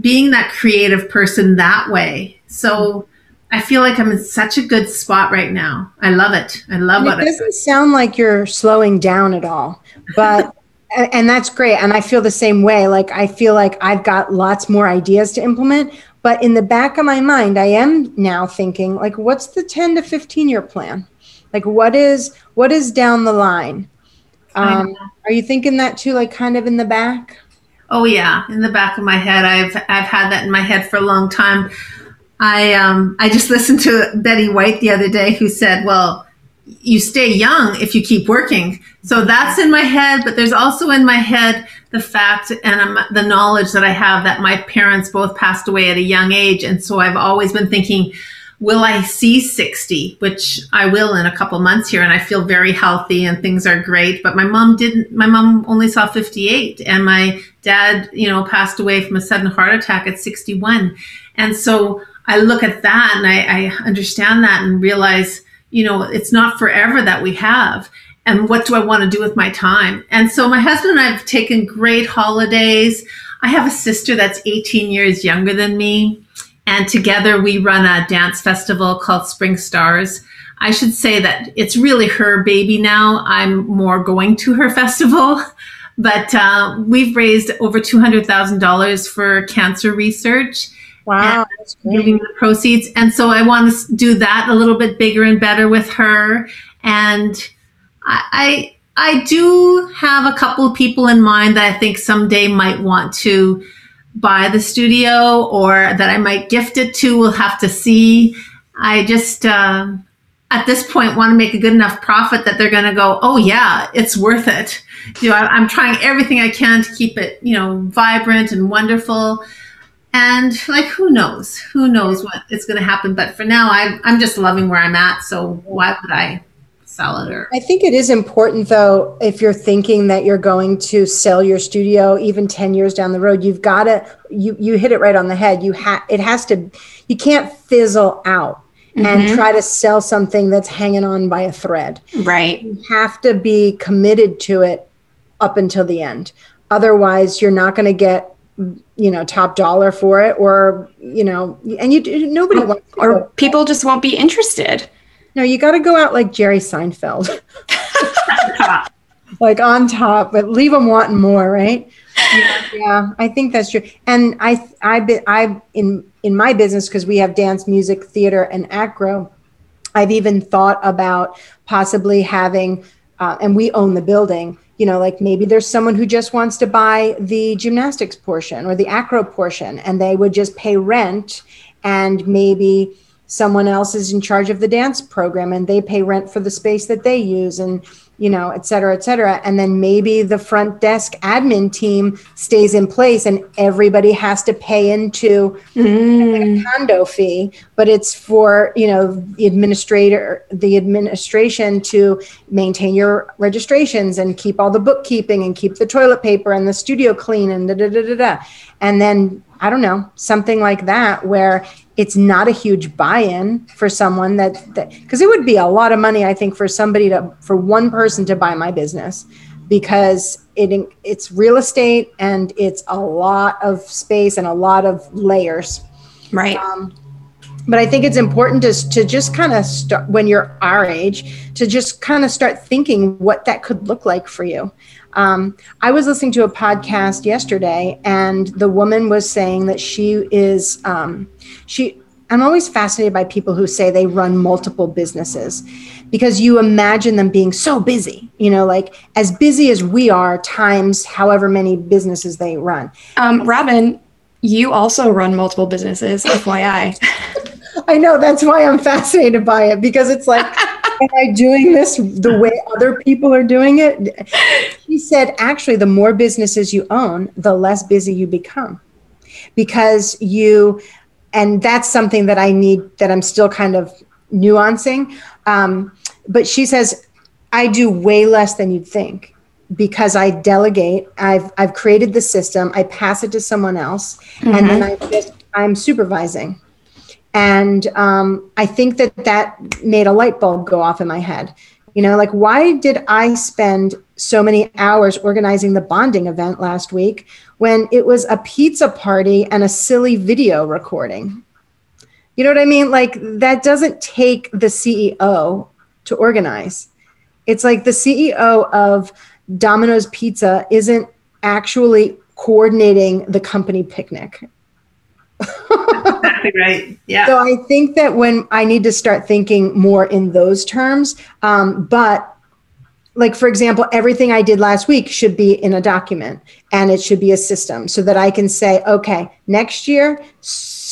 being that creative person that way. So I feel like I'm in such a good spot right now. I love it. I love And what it doesn't sound like you're slowing down at all, but and that's great. And I feel the same way. Like I feel like I've got lots more ideas to implement, but in the back of my mind, I am now thinking like, what's the 10 to 15 year plan? Like what is what is down the line? Um, are you thinking that too, like kind of in the back? Oh yeah, in the back of my head, I've I've had that in my head for a long time. I um I just listened to Betty White the other day, who said, "Well, you stay young if you keep working." So that's in my head, but there's also in my head the fact and um, the knowledge that I have that my parents both passed away at a young age, and so I've always been thinking, will I see 60, which I will in a couple months here. And I feel very healthy and things are great. But my mom didn't, my mom only saw 58 and my dad, you know, passed away from a sudden heart attack at 61. And so I look at that and I, I understand that and realize, you know, it's not forever that we have. And what do I want to do with my time? And so my husband and I have taken great holidays. I have a sister that's 18 years younger than me. And together we run a dance festival called Spring Stars. I should say that it's really her baby now. I'm more going to her festival. But uh, we've raised over $200,000 for cancer research Wow, giving the proceeds. And so I want to do that a little bit bigger and better with her. And I, I, I do have a couple of people in mind that I think someday might want to buy the studio or that I might gift it to. We'll have to see. I just, uh, at this point, want to make a good enough profit that they're going to go, oh, yeah, it's worth it. You know, I, I'm trying everything I can to keep it, you know, vibrant and wonderful. And like, who knows? Who knows what is going to happen? But for now, I'm, I'm just loving where I'm at. So why would I sell it? Or I think it is important, though, if you're thinking that you're going to sell your studio even 10 years down the road, you've got to, you, you hit it right on the head. You have, it has to, you can't fizzle out. Mm-hmm. And try to sell something that's hanging on by a thread. Right. You have to be committed to it up until the end. Otherwise, you're not going to get you know top dollar for it or you know and you nobody or people just won't be interested no you got to go out like jerry seinfeld. Like on top but leave them wanting more right? Yeah, yeah i think that's true. And i i've been i've in in my business because we have dance music theater and acro i've even thought about possibly having uh, and we own the building you know like maybe there's someone who just wants to buy the gymnastics portion or the acro portion and they would just pay rent and maybe someone else is in charge of the dance program and they pay rent for the space that they use and you know, et cetera, et cetera. And then maybe the front desk admin team stays in place and everybody has to pay into mm. a condo fee, but it's for, you know, the administrator, the administration to maintain your registrations and keep all the bookkeeping and keep the toilet paper and the studio clean and da da da da da. And then I don't know, something like that where it's not a huge buy-in for someone that that because it would be a lot of money I think for somebody to for one person to buy my business because it it's real estate and it's a lot of space and a lot of layers. Right. Um, but I think it's important to, to just kind of start when you're our age to just kind of start thinking what that could look like for you. Um, I was listening to a podcast yesterday, and the woman was saying that she is um, she. I'm always fascinated by people who say they run multiple businesses because you imagine them being so busy, you know, like as busy as we are, times however many businesses they run. Um, Robin, you also run multiple businesses, FYI. I know that's why I'm fascinated by it because it's like am I doing this the way other people are doing it? She said, actually, the more businesses you own, the less busy you become because you, and that's something that I need that I'm still kind of nuancing. Um, but she says, I do way less than you'd think because I delegate. I've I've created the system. I pass it to someone else, mm-hmm. and then mm-hmm. I just I'm supervising. And um, I think that that made a light bulb go off in my head. You know, like, why did I spend so many hours organizing the bonding event last week when it was a pizza party and a silly video recording? You know what I mean? Like, that doesn't take the CEO to organize. It's like the CEO of Domino's Pizza isn't actually coordinating the company picnic exactly right. Yeah. So I think that when I need to start thinking more in those terms, um, but like for example, everything I did last week should be in a document and it should be a system so that I can say, okay, next year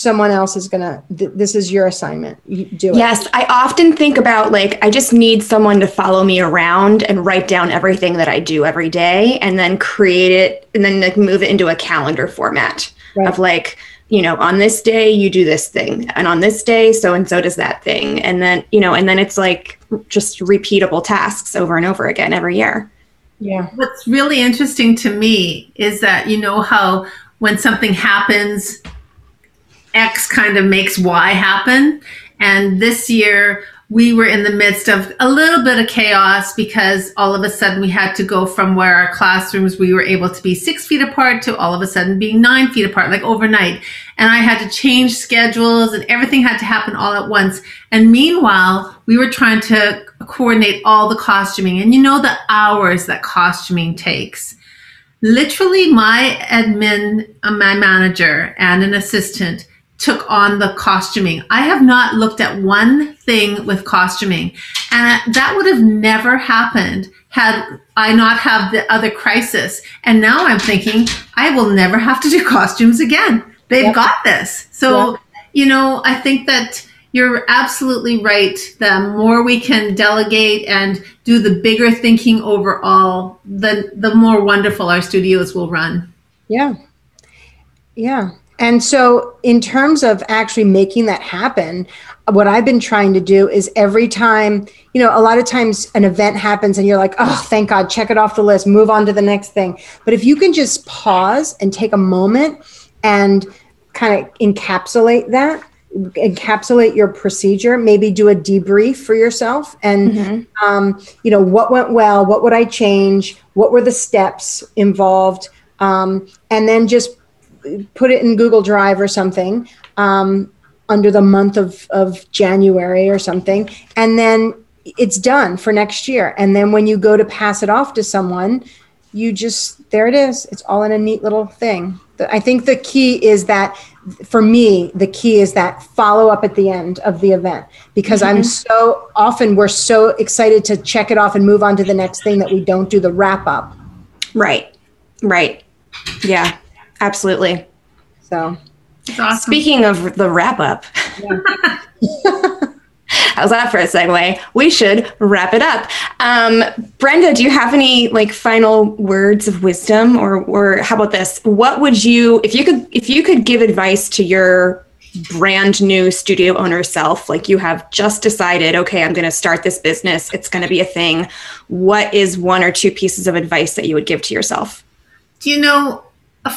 someone else is gonna. Th- this is your assignment. You do it. Yes, I often think about like I just need someone to follow me around and write down everything that I do every day, and then create it, and then like move it into a calendar format right. of like you know, on this day you do this thing, and on this day so and so does that thing, and then you know, and then it's like just repeatable tasks over and over again every year. Yeah. What's really interesting to me is that you know how when something happens, X kind of makes Y happen, and this year we were in the midst of a little bit of chaos because all of a sudden we had to go from where our classrooms we were able to be six feet apart to all of a sudden being nine feet apart, like overnight. And I had to change schedules and everything had to happen all at once. And meanwhile, we were trying to coordinate all the costuming and you know the hours that costuming takes. Literally, my admin, uh, my manager, and an assistant took on the costuming. I have not looked at one thing with costuming. And that would have never happened had I not have the other crisis. And now I'm thinking I will never have to do costumes again. They've yep. got this. So, yep. you know, I think that you're absolutely right. The more we can delegate and do the bigger thinking overall, the the more wonderful our studios will run. Yeah. Yeah. And so, in terms of actually making that happen, what I've been trying to do is every time, you know, a lot of times an event happens and you're like, oh, thank God, check it off the list, move on to the next thing. But if you can just pause and take a moment and kind of encapsulate that, encapsulate your procedure, maybe do a debrief for yourself and, mm-hmm. um, you know, what went well, what would I change, what were the steps involved, um, and then just put it in Google Drive or something um, under the month of, of January or something. And then it's done for next year. And then when you go to pass it off to someone, you just, there it is. It's all in a neat little thing. I think the key is that for me, the key is that follow up at the end of the event because mm-hmm. I'm so often we're so excited to check it off and move on to the next thing that we don't do the wrap up. Right. Right. Yeah. Absolutely. So, awesome. speaking of the wrap up, yeah. how's that for a segue? We should wrap it up. Um, Brenda, do you have any like final words of wisdom, or or how about this? What would you, if you could, if you could give advice to your brand new studio owner self like you have just decided okay i'm going to start this business it's going to be a thing what is one or two pieces of advice that you would give to yourself do you know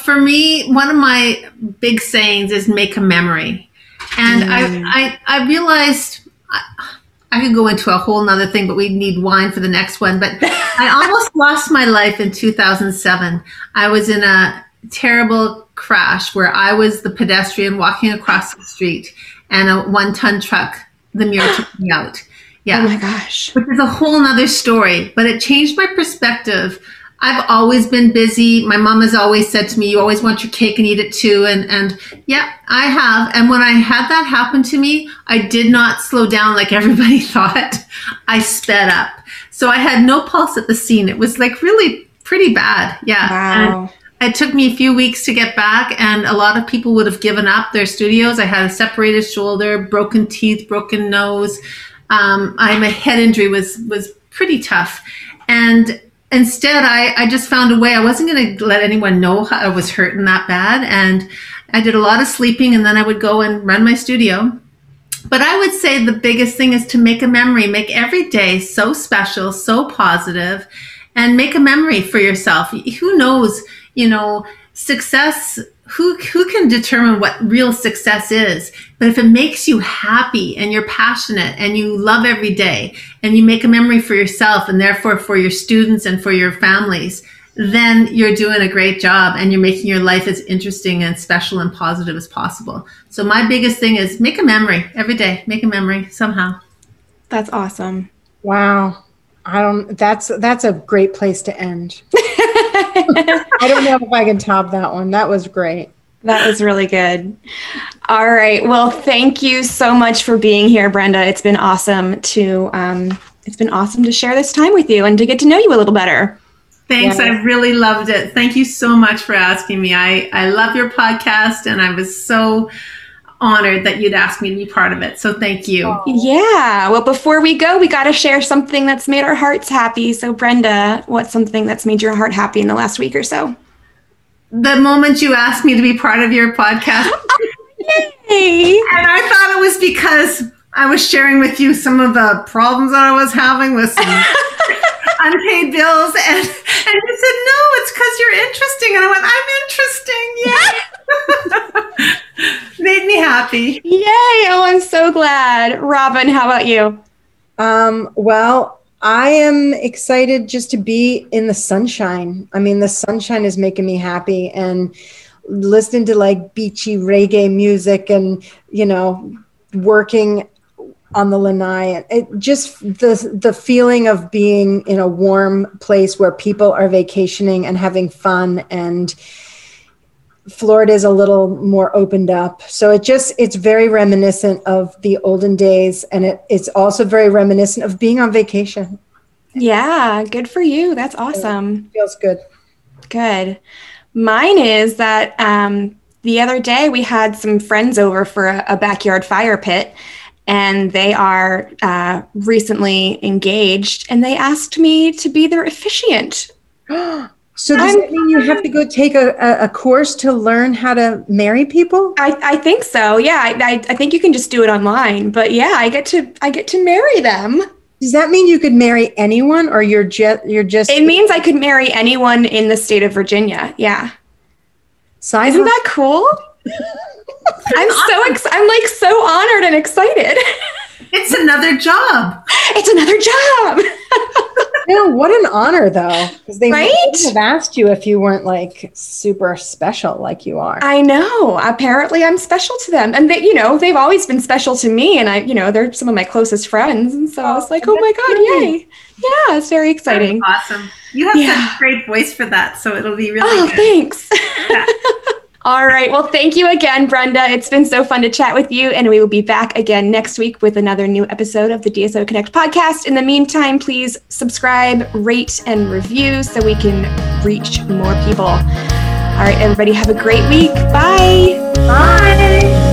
for me, one of my big sayings is make a memory. And mm. I, I, I realized I, I, could go into a whole nother thing, but we need wine for the next one. But I almost lost my life in 2007. I was in a terrible crash where I was the pedestrian walking across the street and a one ton truck, the mirror took me out. Yeah. Oh my gosh. Which is a whole nother story, but it changed my perspective I've always been busy. My mom has always said to me, "You always want your cake and eat it too." And and yeah, I have. And when I had that happen to me, I did not slow down like everybody thought. I sped up. So I had no pulse at the scene. It was like really pretty bad. Yeah. Wow. And it took me a few weeks to get back, and a lot of people would have given up their studios. I had a separated shoulder, broken teeth, broken nose. Um, I my head injury was was pretty tough, and instead I, I just found a way. I wasn't going to let anyone know i was hurting that bad and i did a lot of sleeping and then i would go and run my studio. But i would say the biggest thing is to make a memory make every day so special so positive and make a memory for yourself. Who knows you know success who who can determine what real success is? But if it makes you happy and you're passionate and you love every day and you make a memory for yourself and therefore for your students and for your families then you're doing a great job and you're making your life as interesting and special and positive as possible. So my biggest thing is make a memory every day make a memory somehow. That's awesome. Wow. I don't that's that's a great place to end I don't know if I can top that one. That was great. That was really good. All right. Well, thank you so much for being here, Brenda. It's been awesome to um, it's been awesome to share this time with you and to get to know you a little better. Thanks. Yeah. I really loved it. Thank you so much for asking me. I, I love your podcast and I was so honored that you'd ask me to be part of it. So thank you. Yeah. Well, before we go, we got to share something that's made our hearts happy. So, Brenda, what's something that's made your heart happy in the last week or so? The moment you asked me to be part of your podcast. Yay! And I thought it was because I was sharing with you some of the problems that I was having with some unpaid bills. And, and you said, no, it's because you're interesting. And I went, I'm interesting. Yeah. Made me happy. Yay. Oh, I'm so glad. Robin, how about you? Um, well, I am excited just to be in the sunshine. I mean, the sunshine is making me happy and listening to like beachy reggae music and, you know, working on the lanai. It just the the feeling of being in a warm place where people are vacationing and having fun and Florida is a little more opened up. So it just it's very reminiscent of the olden days and it, it's also very reminiscent of being on vacation. Yeah, good for you. That's awesome. It feels good. Good. Mine is that um, the other day we had some friends over for a, a backyard fire pit and they are uh, recently engaged, and they asked me to be their officiant. So does I'm- that mean you have to go take a, a, course to learn how to marry people? I, I think so. Yeah, I, I, I think you can just do it online. But yeah, I get to I get to marry them. Does that mean you could marry anyone, or you're just you're just It means I could marry anyone in the state of Virginia. Yeah, side isn't that cool? I'm so ex- I'm like so honored and excited. It's another job. it's another job. No, what an honor though, because they Right? wouldn't have asked you if you weren't like super special like you are. I know. Apparently, I'm special to them, and they, you know, they've always been special to me. And I, you know, they're some of my closest friends, and so I was like, oh my god, great. yay! Yeah, it's very exciting. Awesome. You have Yeah. such a great voice for that, so it'll be really Oh, good. thanks. Yeah. All right. Well, thank you again, Brenda. It's been so fun to chat with you, and we will be back again next week with another new episode of the DSO Connect podcast. In the meantime, please subscribe, rate, and review so we can reach more people. All right, everybody, have a great week. Bye. Bye.